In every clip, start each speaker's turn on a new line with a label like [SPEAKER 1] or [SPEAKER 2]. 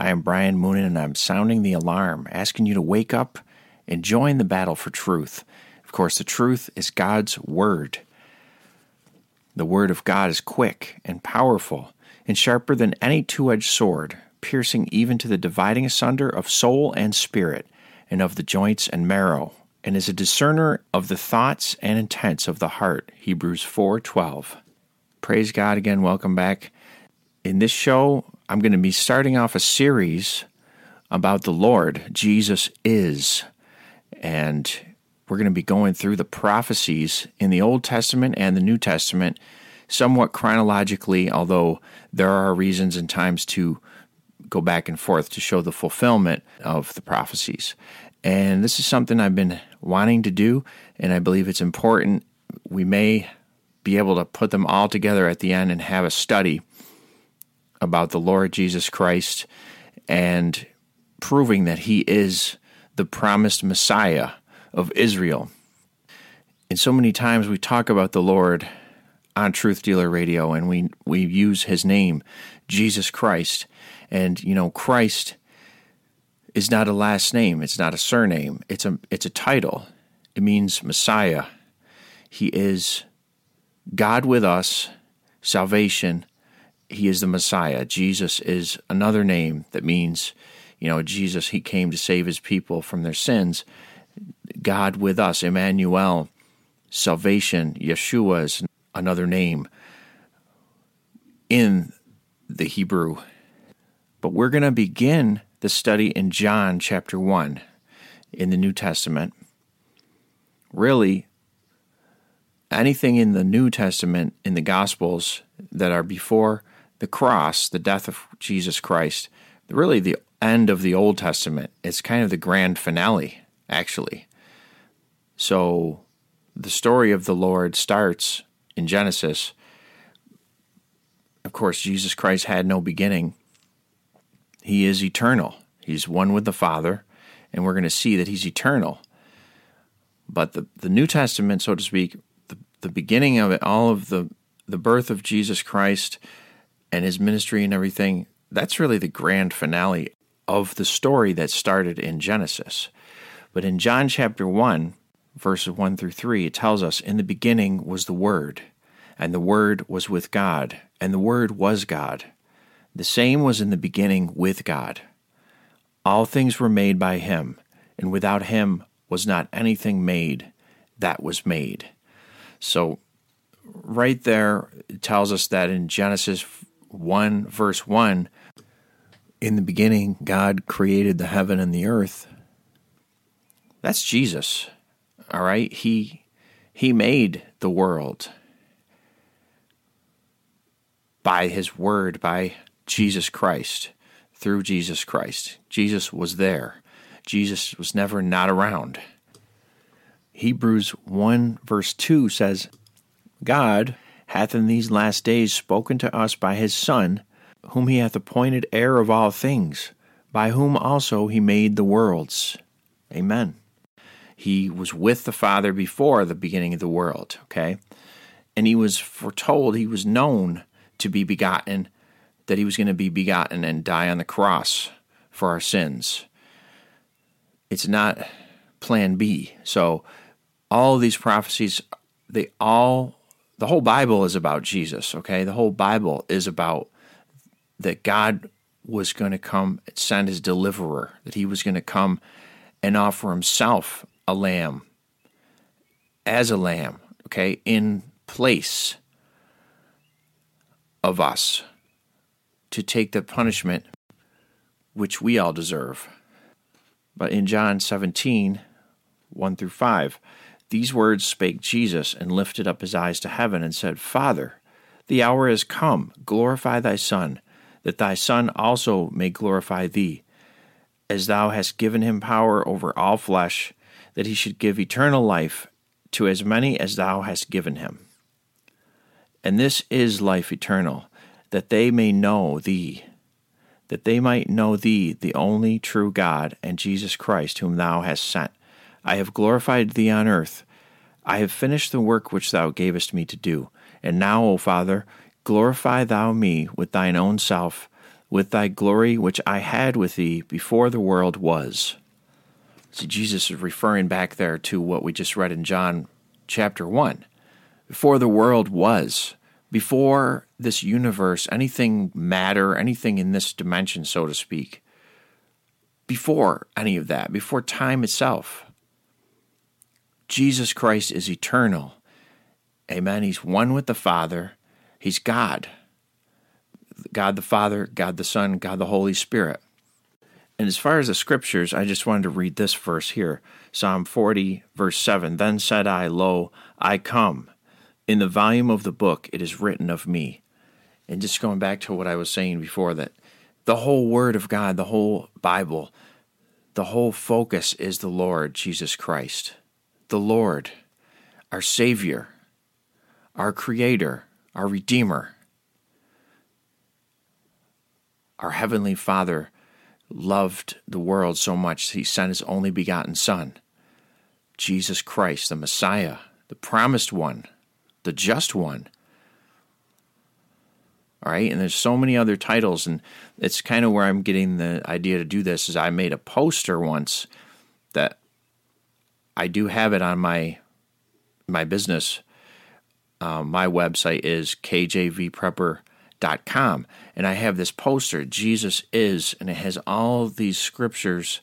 [SPEAKER 1] I am Brian Moonen, and I'm sounding the alarm, asking you to wake up and join the battle for truth. Of course, the truth is God's Word. The Word of God is quick and powerful and sharper than any two edged sword, piercing even to the dividing asunder of soul and spirit, and of the joints and marrow, and is a discerner of the thoughts and intents of the heart. Hebrews 4:12. Praise God again. Welcome back. In this show, I'm going to be starting off a series about the Lord. Jesus is. And we're going to be going through the prophecies in the Old Testament and the New Testament somewhat chronologically, although there are reasons and times to go back and forth to show the fulfillment of the prophecies. And this is something I've been wanting to do, and I believe it's important. We may be able to put them all together at the end and have a study about the Lord Jesus Christ and proving that he is the promised Messiah of Israel. And so many times we talk about the Lord on Truth Dealer Radio and we, we use his name, Jesus Christ. And, you know, Christ is not a last name, it's not a surname, it's a, it's a title. It means Messiah. He is God with us, salvation, he is the Messiah. Jesus is another name that means, you know, Jesus, he came to save his people from their sins. God with us, Emmanuel, salvation, Yeshua is another name in the Hebrew. But we're going to begin the study in John chapter 1 in the New Testament. Really, anything in the New Testament, in the Gospels that are before the cross, the death of Jesus Christ, really the end of the Old Testament. It's kind of the grand finale, actually. So the story of the Lord starts in Genesis. Of course, Jesus Christ had no beginning. He is eternal. He's one with the Father, and we're going to see that he's eternal. But the, the New Testament, so to speak, the, the beginning of it, all of the, the birth of Jesus Christ, and his ministry and everything, that's really the grand finale of the story that started in Genesis. But in John chapter 1, verses 1 through 3, it tells us, In the beginning was the Word, and the Word was with God, and the Word was God. The same was in the beginning with God. All things were made by him, and without him was not anything made that was made. So, right there, it tells us that in Genesis 1, verse 1, in the beginning, God created the heaven and the earth. That's Jesus. All right? He he made the world by his word, by Jesus Christ, through Jesus Christ. Jesus was there. Jesus was never not around. Hebrews 1 verse 2 says, God hath in these last days spoken to us by his Son, whom he hath appointed heir of all things, by whom also he made the worlds. Amen. He was with the Father before the beginning of the world, okay? and he was foretold, he was known to be begotten, that he was going to be begotten and die on the cross for our sins. It's not plan B. So all these prophecies, they all, the whole Bible is about Jesus, okay? The whole Bible is about that God was going to come send his deliverer, that he was going to come and offer himself a lamb as a lamb, okay, in place of us to take the punishment which we all deserve. But in John 17, 1 through 5, these words spake Jesus and lifted up his eyes to heaven and said, Father, the hour is come, glorify thy Son, that thy Son also may glorify thee, as thou hast given him power over all flesh, that he should give eternal life to as many as thou hast given him. And this is life eternal, that they may know thee, that they might know thee, the only true God, and Jesus Christ, whom thou hast sent. I have glorified thee on earth. I have finished the work which thou gavest me to do. And now, O Father, glorify thou me with thine own self, with thy glory which I had with thee before the world was. See, Jesus is referring back there to what we just read in John chapter 1. Before the world was, before this universe, anything matter, anything in this dimension, so to speak, before any of that, before time itself, Jesus Christ is eternal. Amen. He's one with the Father. He's God. God the Father, God the Son, God the Holy Spirit. And as far as the scriptures, I just wanted to read this verse here Psalm 40, verse 7. Then said I, Lo, I come. In the volume of the book it is written of me. And just going back to what I was saying before, that the whole Word of God, the whole Bible, the whole focus is the Lord Jesus Christ. The Lord, our Savior, our Creator, our Redeemer, our Heavenly Father loved the world so much he sent his only begotten Son, Jesus Christ, the Messiah, the promised one, the just one. All right, and there's so many other titles, and it's kind of where I'm getting the idea to do this. Is I made a poster once that I do have it on my my business. Um, my website is kjvprepper.com com, and I have this poster, Jesus is, and it has all these scriptures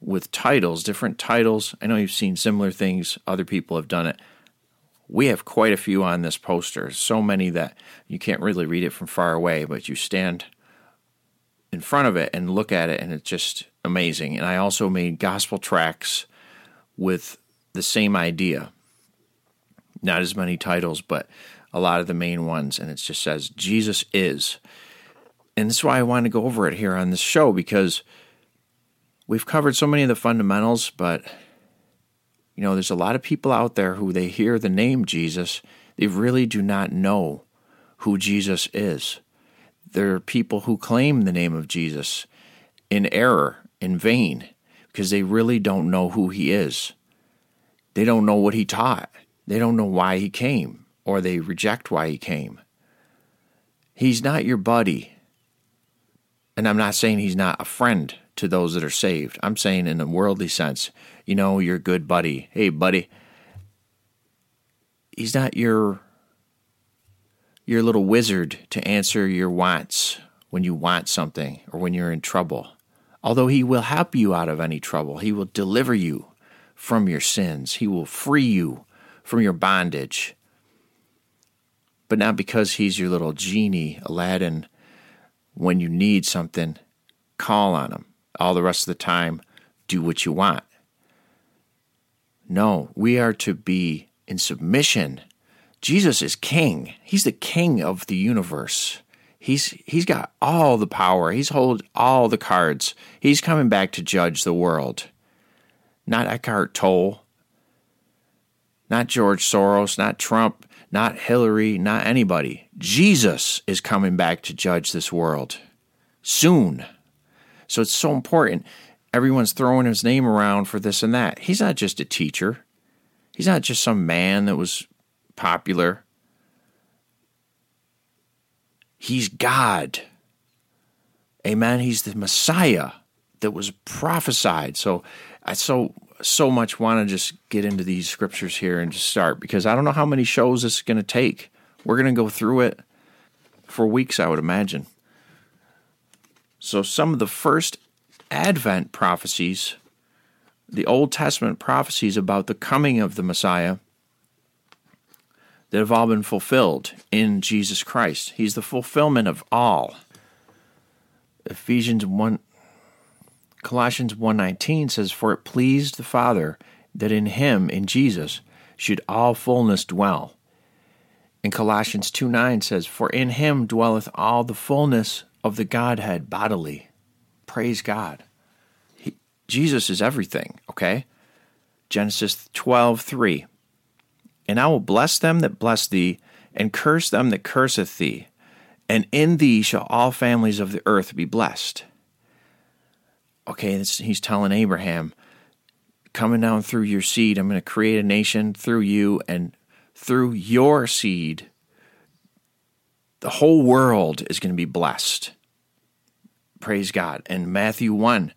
[SPEAKER 1] with titles, different titles. I know you've seen similar things, other people have done it. We have quite a few on this poster, so many that you can't really read it from far away, but you stand in front of it and look at it, and it's just amazing. And I also made gospel tracts with the same idea. Not as many titles, but a lot of the main ones, and it just says Jesus is. And that's why I want to go over it here on this show because we've covered so many of the fundamentals, but you know, there's a lot of people out there who they hear the name Jesus, they really do not know who Jesus is. There are people who claim the name of Jesus in error, in vain, because they really don't know who he is. They don't know what he taught. They don't know why he came or they reject why he came. He's not your buddy. And I'm not saying he's not a friend to those that are saved. I'm saying in a worldly sense, you know, your good buddy. Hey, buddy. He's not your your little wizard to answer your wants when you want something or when you're in trouble. Although he will help you out of any trouble, he will deliver you from your sins. He will free you from your bondage but not because he's your little genie, Aladdin. When you need something, call on him. All the rest of the time, do what you want. No, we are to be in submission. Jesus is king. He's the king of the universe. He's he's got all the power. He's hold all the cards. He's coming back to judge the world. Not Eckhart Tolle. Not George Soros, not Trump, not Hillary, not anybody. Jesus is coming back to judge this world soon. So it's so important. Everyone's throwing his name around for this and that. He's not just a teacher, he's not just some man that was popular. He's God. Amen. He's the Messiah that was prophesied. So I so so much want to just get into these scriptures here and just start because I don't know how many shows this is going to take. We're going to go through it for weeks, I would imagine. So some of the first Advent prophecies, the Old Testament prophecies about the coming of the Messiah, that have all been fulfilled in Jesus Christ. He's the fulfillment of all. Ephesians 1 Colossians 1:19 says for it pleased the Father that in him in Jesus should all fullness dwell. And Colossians 2:9 says for in him dwelleth all the fullness of the Godhead bodily. Praise God. He, Jesus is everything, okay? Genesis 12:3 And I will bless them that bless thee and curse them that curseth thee and in thee shall all families of the earth be blessed okay, he's telling Abraham, coming down through your seed, I'm going to create a nation through you, and through your seed, the whole world is going to be blessed. Praise God. And Matthew 1,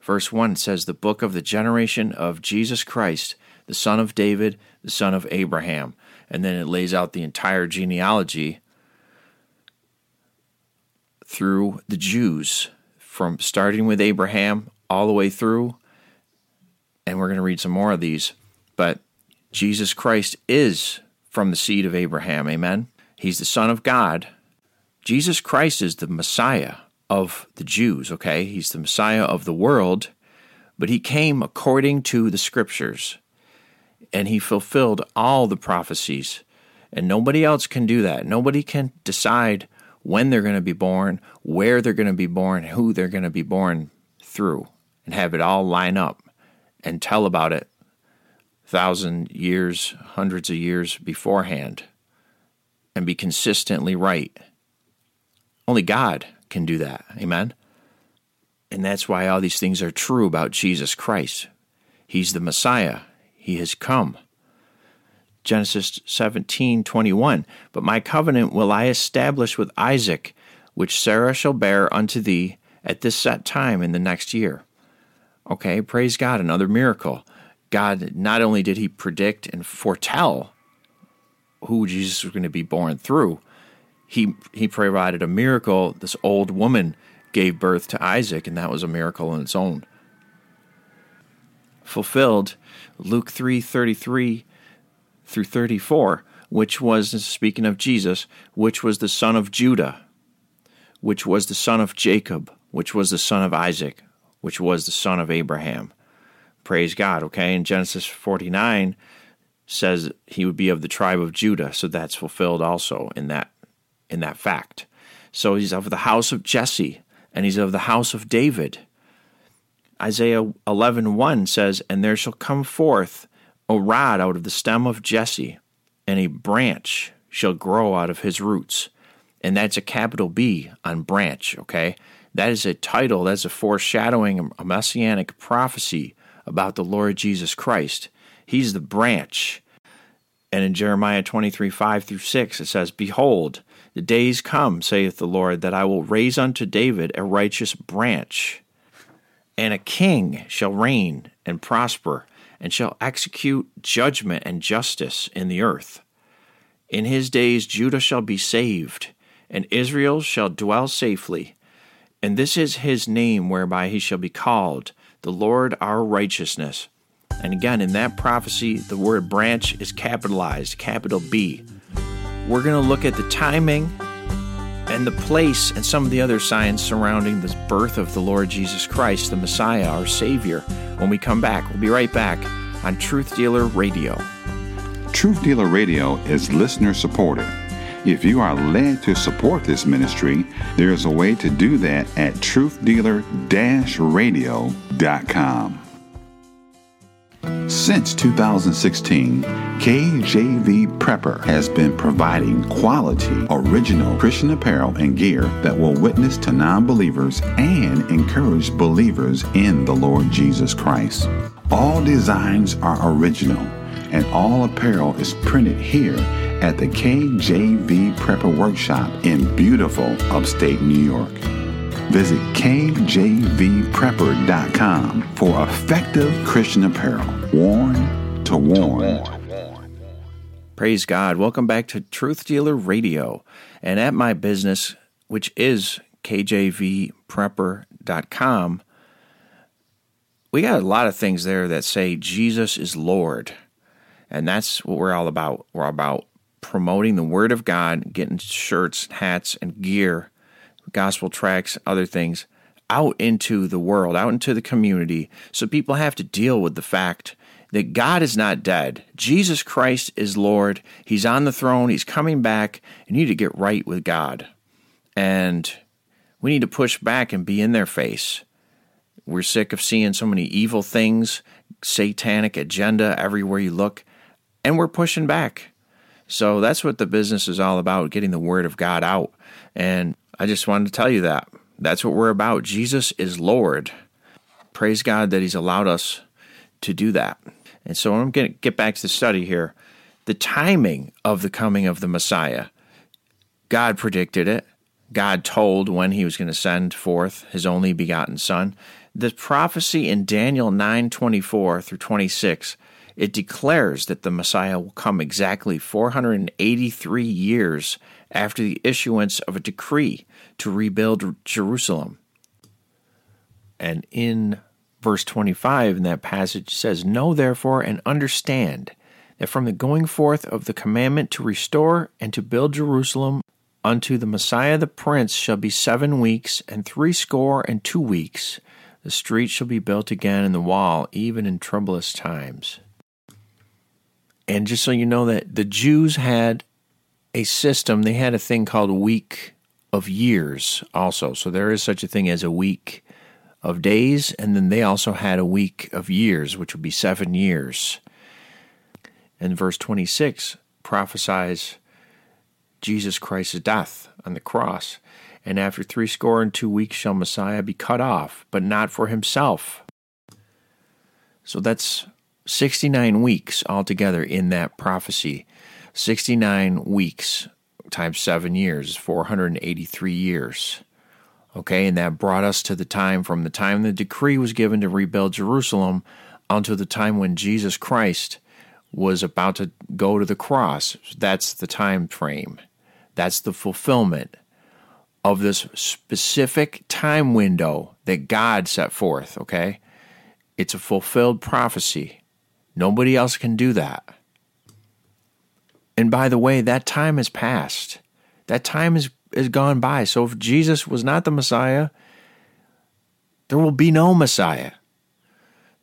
[SPEAKER 1] verse 1 says, The book of the generation of Jesus Christ, the son of David, the son of Abraham. And then it lays out the entire genealogy through the Jews from starting with Abraham all the way through. And we're going to read some more of these. But Jesus Christ is from the seed of Abraham. Amen. He's the Son of God. Jesus Christ is the Messiah of the Jews, okay? He's the Messiah of the world, but he came according to the scriptures and he fulfilled all the prophecies. And nobody else can do that. Nobody can decide when they're going to be born, where they're going to be born, who they're going to be born through, and have it all line up and tell about it thousand years, hundreds of years beforehand, and be consistently right. Only God can do that. Amen. And that's why all these things are true about Jesus Christ. He's the Messiah. He has come. Genesis 17:21 But my covenant will I establish with Isaac, which Sarah shall bear unto thee at this set time in the next year. Okay, praise God, another miracle. God, not only did he predict and foretell who Jesus was going to be born through, he, he provided a miracle. This old woman gave birth to Isaac, and that was a miracle in its own. Fulfilled, Luke 3:33 through 34, which was, speaking of Jesus, which was the son of Judah, which was the son of Jacob, which was the son of Isaac, which was the son of Abraham. Praise God, okay? In Genesis 49 says he would be of the tribe of Judah, so that's fulfilled also in that in that fact. So he's of the house of Jesse, and he's of the house of David. Isaiah 11:1 says, "And there shall come forth a rod out of the stem of Jesse, and a branch shall grow out of his roots. And that's a capital B on branch, okay? That is a title, that's a foreshadowing, a messianic prophecy about the Lord Jesus Christ. He's the branch. And in Jeremiah 23 5 through 6, it says, Behold, the days come, saith the Lord, that I will raise unto David a righteous branch, and a king shall reign and prosper and shall execute judgment and justice in the earth. In his days Judah shall be saved, and Israel shall dwell safely. And this is his name whereby he shall be called, the Lord our righteousness. And again, in that prophecy, the word branch is capitalized, capital B. We're going to look at the timing and the place and some of the other signs surrounding the birth of the Lord Jesus Christ, the Messiah, our Savior, when we come back. We'll be right back on Truth Dealer Radio.
[SPEAKER 2] Truth Dealer Radio is listener supported. If you are led to support this ministry, there is a way to do that at truthdealer radio.com. Since 2016, KJV Prepper has been providing quality, original Christian apparel and gear that will witness to non believers and encourage believers in the Lord Jesus Christ. All designs are original, and all apparel is printed here at the KJV Prepper Workshop in beautiful upstate New York. Visit kjvprepper.com for effective Christian apparel, worn to warn.
[SPEAKER 1] Praise God. Welcome back to Truth Dealer Radio. And at my business, which is kjvprepper.com, we got a lot of things there that say Jesus is Lord. And that's what we're all about. We're about promoting the Word of God, getting shirts, hats, and gear, gospel tracts, other things out into the world, out into the community, so people have to deal with the fact that God is not dead. Jesus Christ is Lord. He's on the throne. He's coming back. You need to get right with God. And we need to push back and be in their face. We're sick of seeing so many evil things, satanic agenda everywhere you look, and we're pushing back. So that's what the business is all about getting the word of God out. And I just wanted to tell you that. That's what we're about. Jesus is Lord. Praise God that He's allowed us to do that. And so I'm going to get back to the study here. The timing of the coming of the Messiah, God predicted it. God told when He was going to send forth His only begotten Son. The prophecy in Daniel 9:24 through 26 it declares that the Messiah will come exactly 483 years after the issuance of a decree to rebuild Jerusalem. And in verse 25 in that passage says, Know therefore and understand that from the going forth of the commandment to restore and to build Jerusalem unto the Messiah the Prince shall be seven weeks and threescore and two weeks the street shall be built again, and the wall, even in troublous times. And just so you know that the Jews had a system, they had a thing called week of years also. So there is such a thing as a week of days, and then they also had a week of years, which would be seven years. And verse 26 prophesies Jesus Christ's death on the cross and after threescore and two weeks shall Messiah be cut off, but not for himself. So that's 69 weeks altogether in that prophecy. 69 weeks times seven years, 483 years. Okay, and that brought us to the time from the time the decree was given to rebuild Jerusalem until the time when Jesus Christ was about to go to the cross. That's the time frame. That's the fulfillment of this specific time window that God set forth, okay? It's a fulfilled prophecy. Nobody else can do that. And by the way, that time has passed. That time is, is gone by. So if Jesus was not the Messiah, there will be no Messiah.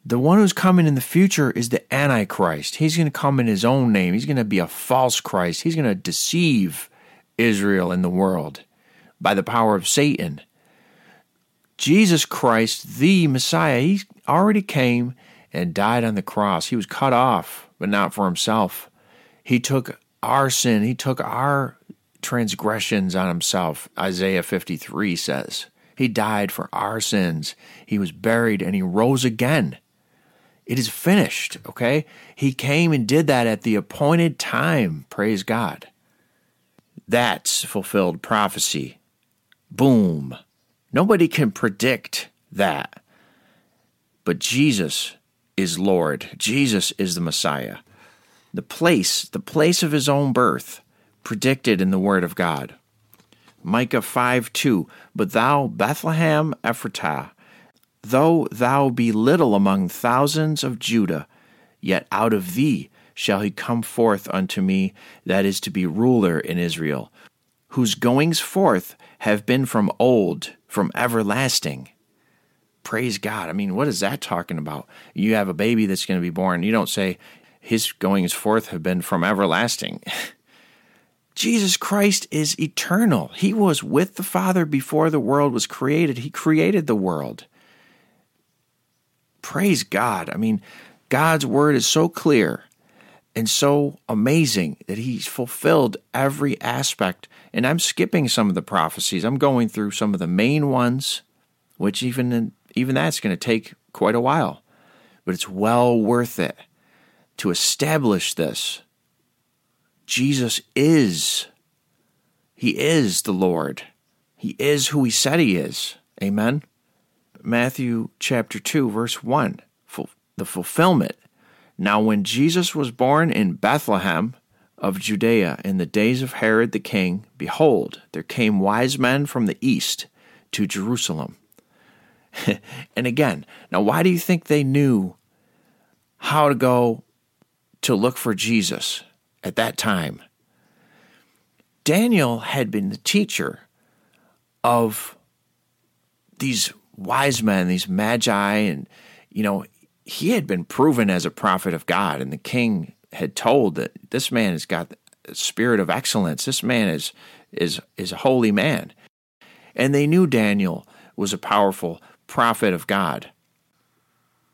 [SPEAKER 1] The one who's coming in the future is the Antichrist. He's going to come in his own name. He's going to be a false Christ. He's going to deceive Israel and the world by the power of Satan. Jesus Christ, the Messiah, he already came and died on the cross. He was cut off, but not for himself. He took our sin, he took our transgressions on himself, Isaiah 53 says. He died for our sins. He was buried and he rose again. It is finished, okay? He came and did that at the appointed time. Praise God. That's fulfilled prophecy. Boom. Nobody can predict that. But Jesus is Lord. Jesus is the Messiah. The place, the place of his own birth, predicted in the Word of God. Micah 5 2 But thou, Bethlehem Ephratah, though thou be little among thousands of Judah, yet out of thee shall he come forth unto me that is to be ruler in Israel, whose goings forth have been from old, from everlasting. Praise God. I mean, what is that talking about? You have a baby that's going to be born. You don't say, his goings forth have been from everlasting. Jesus Christ is eternal. He was with the Father before the world was created. He created the world. Praise God. I mean, God's word is so clear and so amazing that he's fulfilled every aspect. And I'm skipping some of the prophecies. I'm going through some of the main ones, which even even that's going to take quite a while. But it's well worth it to establish this. Jesus is. He is the Lord. He is who he said he is. Amen. Matthew chapter 2, verse 1, the fulfillment. Now, when Jesus was born in Bethlehem of Judea in the days of Herod the king, behold, there came wise men from the east to Jerusalem. and again, now why do you think they knew how to go to look for Jesus at that time? Daniel had been the teacher of these wise men, these magi, and, you know, he had been proven as a prophet of God, and the king had told that this man has got the spirit of excellence. This man is is is a holy man, and they knew Daniel was a powerful prophet of God,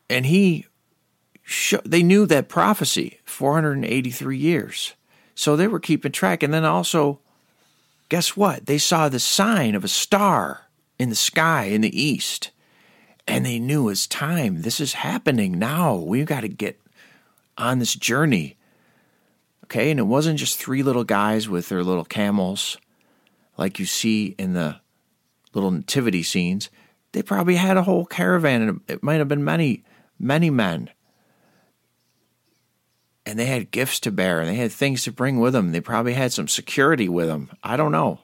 [SPEAKER 1] and he they knew that prophecy 483 years, so they were keeping track, and then also, guess what? They saw the sign of a star in the sky in the east. And they knew it's time. This is happening now. We've got to get on this journey. Okay, and it wasn't just three little guys with their little camels like you see in the little nativity scenes. They probably had a whole caravan, and it might have been many, many men. And they had gifts to bear, and they had things to bring with them. They probably had some security with them. I don't know.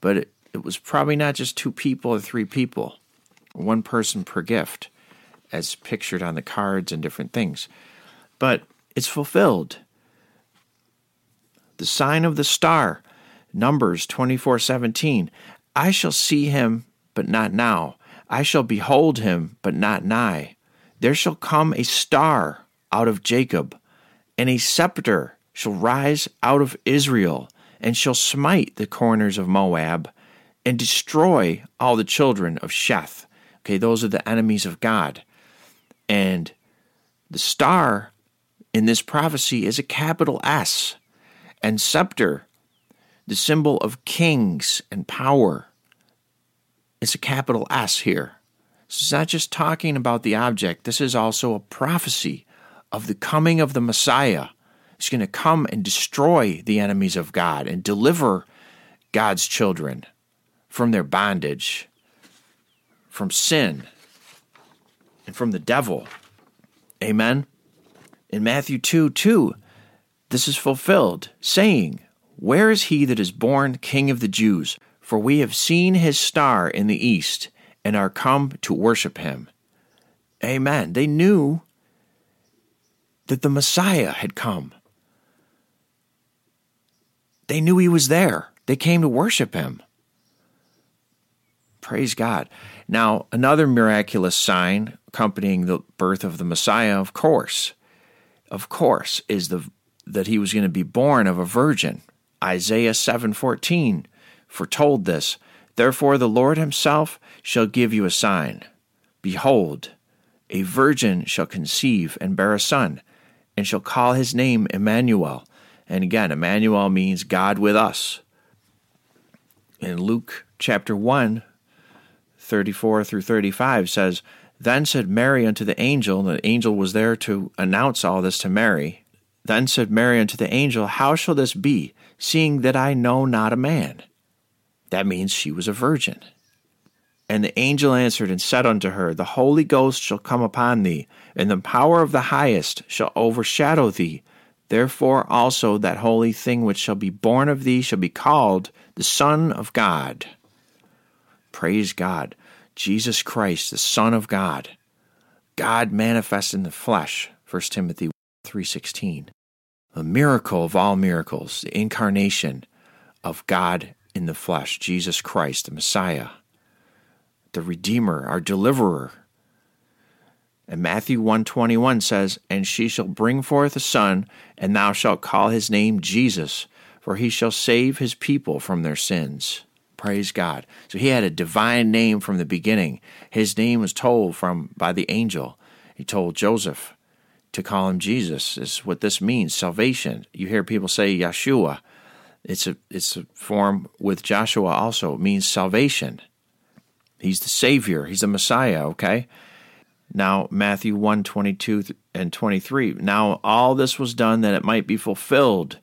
[SPEAKER 1] But it, it was probably not just two people or three people, one person per gift, as pictured on the cards and different things. But it's fulfilled. The sign of the star, Numbers 24 17. I shall see him, but not now. I shall behold him, but not nigh. There shall come a star out of Jacob, and a scepter shall rise out of Israel, and shall smite the corners of Moab, and destroy all the children of Sheth. Okay, those are the enemies of God. And the star in this prophecy is a capital S. And scepter, the symbol of kings and power, it's a capital S here. So it's not just talking about the object, this is also a prophecy of the coming of the Messiah. He's going to come and destroy the enemies of God and deliver God's children from their bondage, from sin, and from the devil. Amen. In Matthew 2 2, this is fulfilled, saying, Where is he that is born King of the Jews? For we have seen his star in the east and are come to worship him. Amen. They knew that the Messiah had come. They knew he was there. They came to worship him. Praise God. Now, another miraculous sign accompanying the birth of the Messiah, of course, of course, is the that he was going to be born of a virgin. Isaiah 7:14 foretold this. Therefore the Lord himself shall give you a sign. Behold, a virgin shall conceive and bear a son, and shall call his name Emmanuel. And again, Emmanuel means God with us. In Luke chapter 1, 34 through 35 says, Then said Mary unto the angel, and the angel was there to announce all this to Mary. Then said Mary unto the angel, How shall this be, seeing that I know not a man? That means she was a virgin. And the angel answered and said unto her, The Holy Ghost shall come upon thee, and the power of the highest shall overshadow thee. Therefore also that holy thing which shall be born of thee shall be called the Son of God. Praise God. Jesus Christ, the Son of God. God manifest in the flesh. 1 Timothy 3:16. The miracle of all miracles, the incarnation of God in the flesh, Jesus Christ, the Messiah, the Redeemer, our deliverer. And Matthew 121 says, And she shall bring forth a son, and thou shalt call his name Jesus, for he shall save his people from their sins. Praise God. So he had a divine name from the beginning. His name was told from by the angel. He told Joseph to call him Jesus. Is what this means, salvation. You hear people say Yeshua. It's a it's a form with Joshua also. It means salvation. He's the Savior. He's the Messiah, okay? Now Matthew 1, 22 and 23. Now all this was done that it might be fulfilled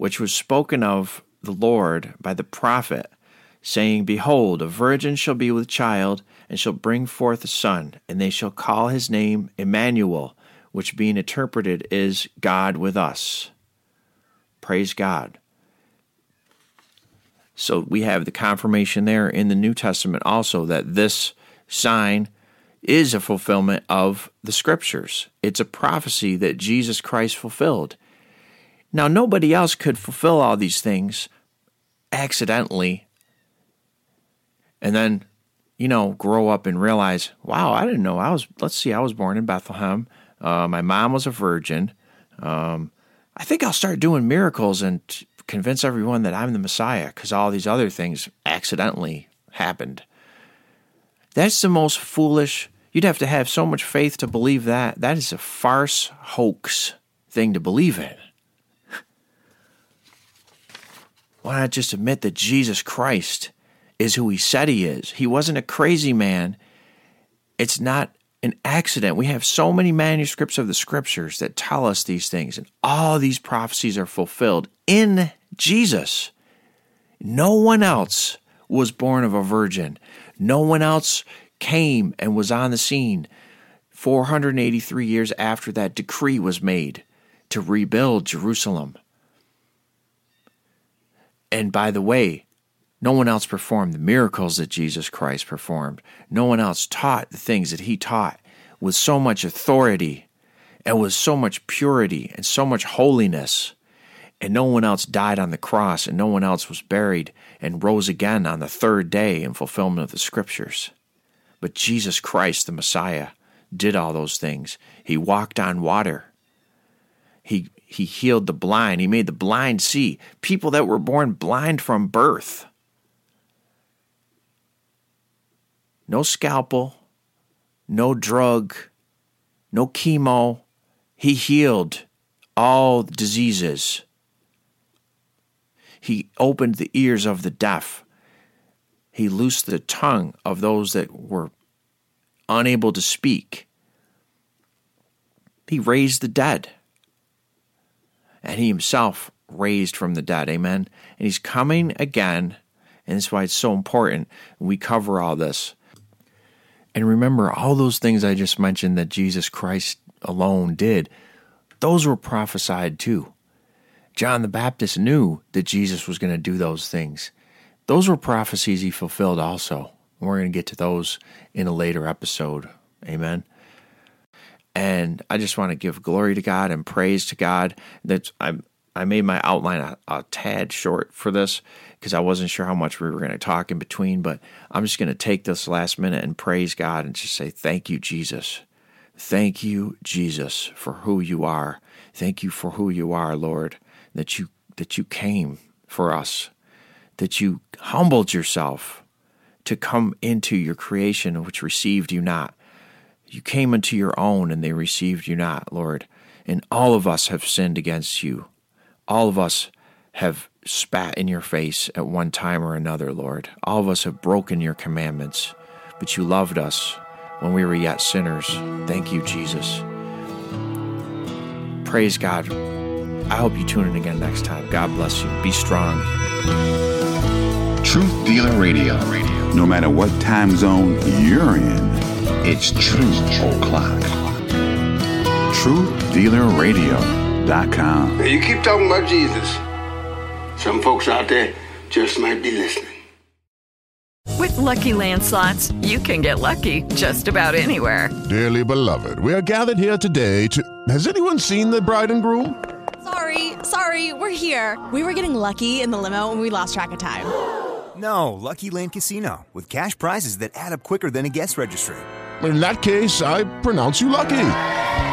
[SPEAKER 1] which was spoken of the Lord by the prophet, saying, Behold, a virgin shall be with child, and shall bring forth a son, and they shall call his name Emmanuel, which being interpreted is God with us. Praise God. So we have the confirmation there in the New Testament also that this sign is a fulfillment of the scriptures. It's a prophecy that Jesus Christ fulfilled. Now, nobody else could fulfill all these things accidentally and then, you know, grow up and realize, wow, I didn't know I was, let's see, I was born in Bethlehem. Uh, my mom was a virgin. Um, I think I'll start doing miracles and convince everyone that I'm the Messiah because all these other things accidentally happened. That's the most foolish. You'd have to have so much faith to believe that. That is a farce, hoax thing to believe in. Why not just admit that Jesus Christ is who he said he is? He wasn't a crazy man. It's not an accident. We have so many manuscripts of the scriptures that tell us these things, and all these prophecies are fulfilled in Jesus. No one else was born of a virgin. No one else came and was on the scene 483 years after that decree was made to rebuild Jerusalem. And by the way, no one else performed the miracles that Jesus Christ performed. No one else taught the things that he taught with so much authority and with so much purity and so much holiness. And no one else died on the cross, and no one else was buried and rose again on the third day in fulfillment of the scriptures. But Jesus Christ, the Messiah, did all those things. He walked on water. He, he healed the blind. He made the blind see. People that were born blind from birth. No scalpel, no drug, no chemo. He healed all diseases. He opened the ears of the deaf. He loosed the tongue of those that were unable to speak. He raised the dead. And he himself raised from the dead. Amen. And he's coming again. And that's why it's so important we cover all this. And remember, all those things I just mentioned that Jesus Christ alone did, those were prophesied too. John the Baptist knew that Jesus was going to do those things. Those were prophecies he fulfilled also. We're going to get to those in a later episode. Amen. And I just want to give glory to God and praise to God that I I made my outline a, a tad short for this because I wasn't sure how much we were going to talk in between, but I'm just going to take this last minute and praise God and just say thank you Jesus. Thank you Jesus for who you are. Thank you for who you are, Lord that you that you came for us, that you humbled yourself to come into your creation which received you not. You came into your own and they received you not, Lord. And all of us have sinned against you. All of us have spat in your face at one time or another, Lord. All of us have broken your commandments, but you loved us when we were yet sinners. Thank you, Jesus. Praise God. I hope you tune in again next time. God bless you. Be strong.
[SPEAKER 2] Truth Dealer Radio. No matter what time zone you're in, it's Truth O'Clock. TruthDealerRadio.com.
[SPEAKER 3] You keep talking about Jesus. Some folks out there just might be listening.
[SPEAKER 4] With Lucky Land slots, you can get lucky just about anywhere.
[SPEAKER 5] Dearly beloved, we are gathered here today to. Has anyone seen the bride and groom?
[SPEAKER 6] Sorry, sorry, we're here. We were getting lucky in the limo and we lost track of time.
[SPEAKER 7] No, Lucky Land Casino, with cash prizes that add up quicker than a guest registry.
[SPEAKER 5] In that case, I pronounce you lucky.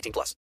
[SPEAKER 8] 18 plus.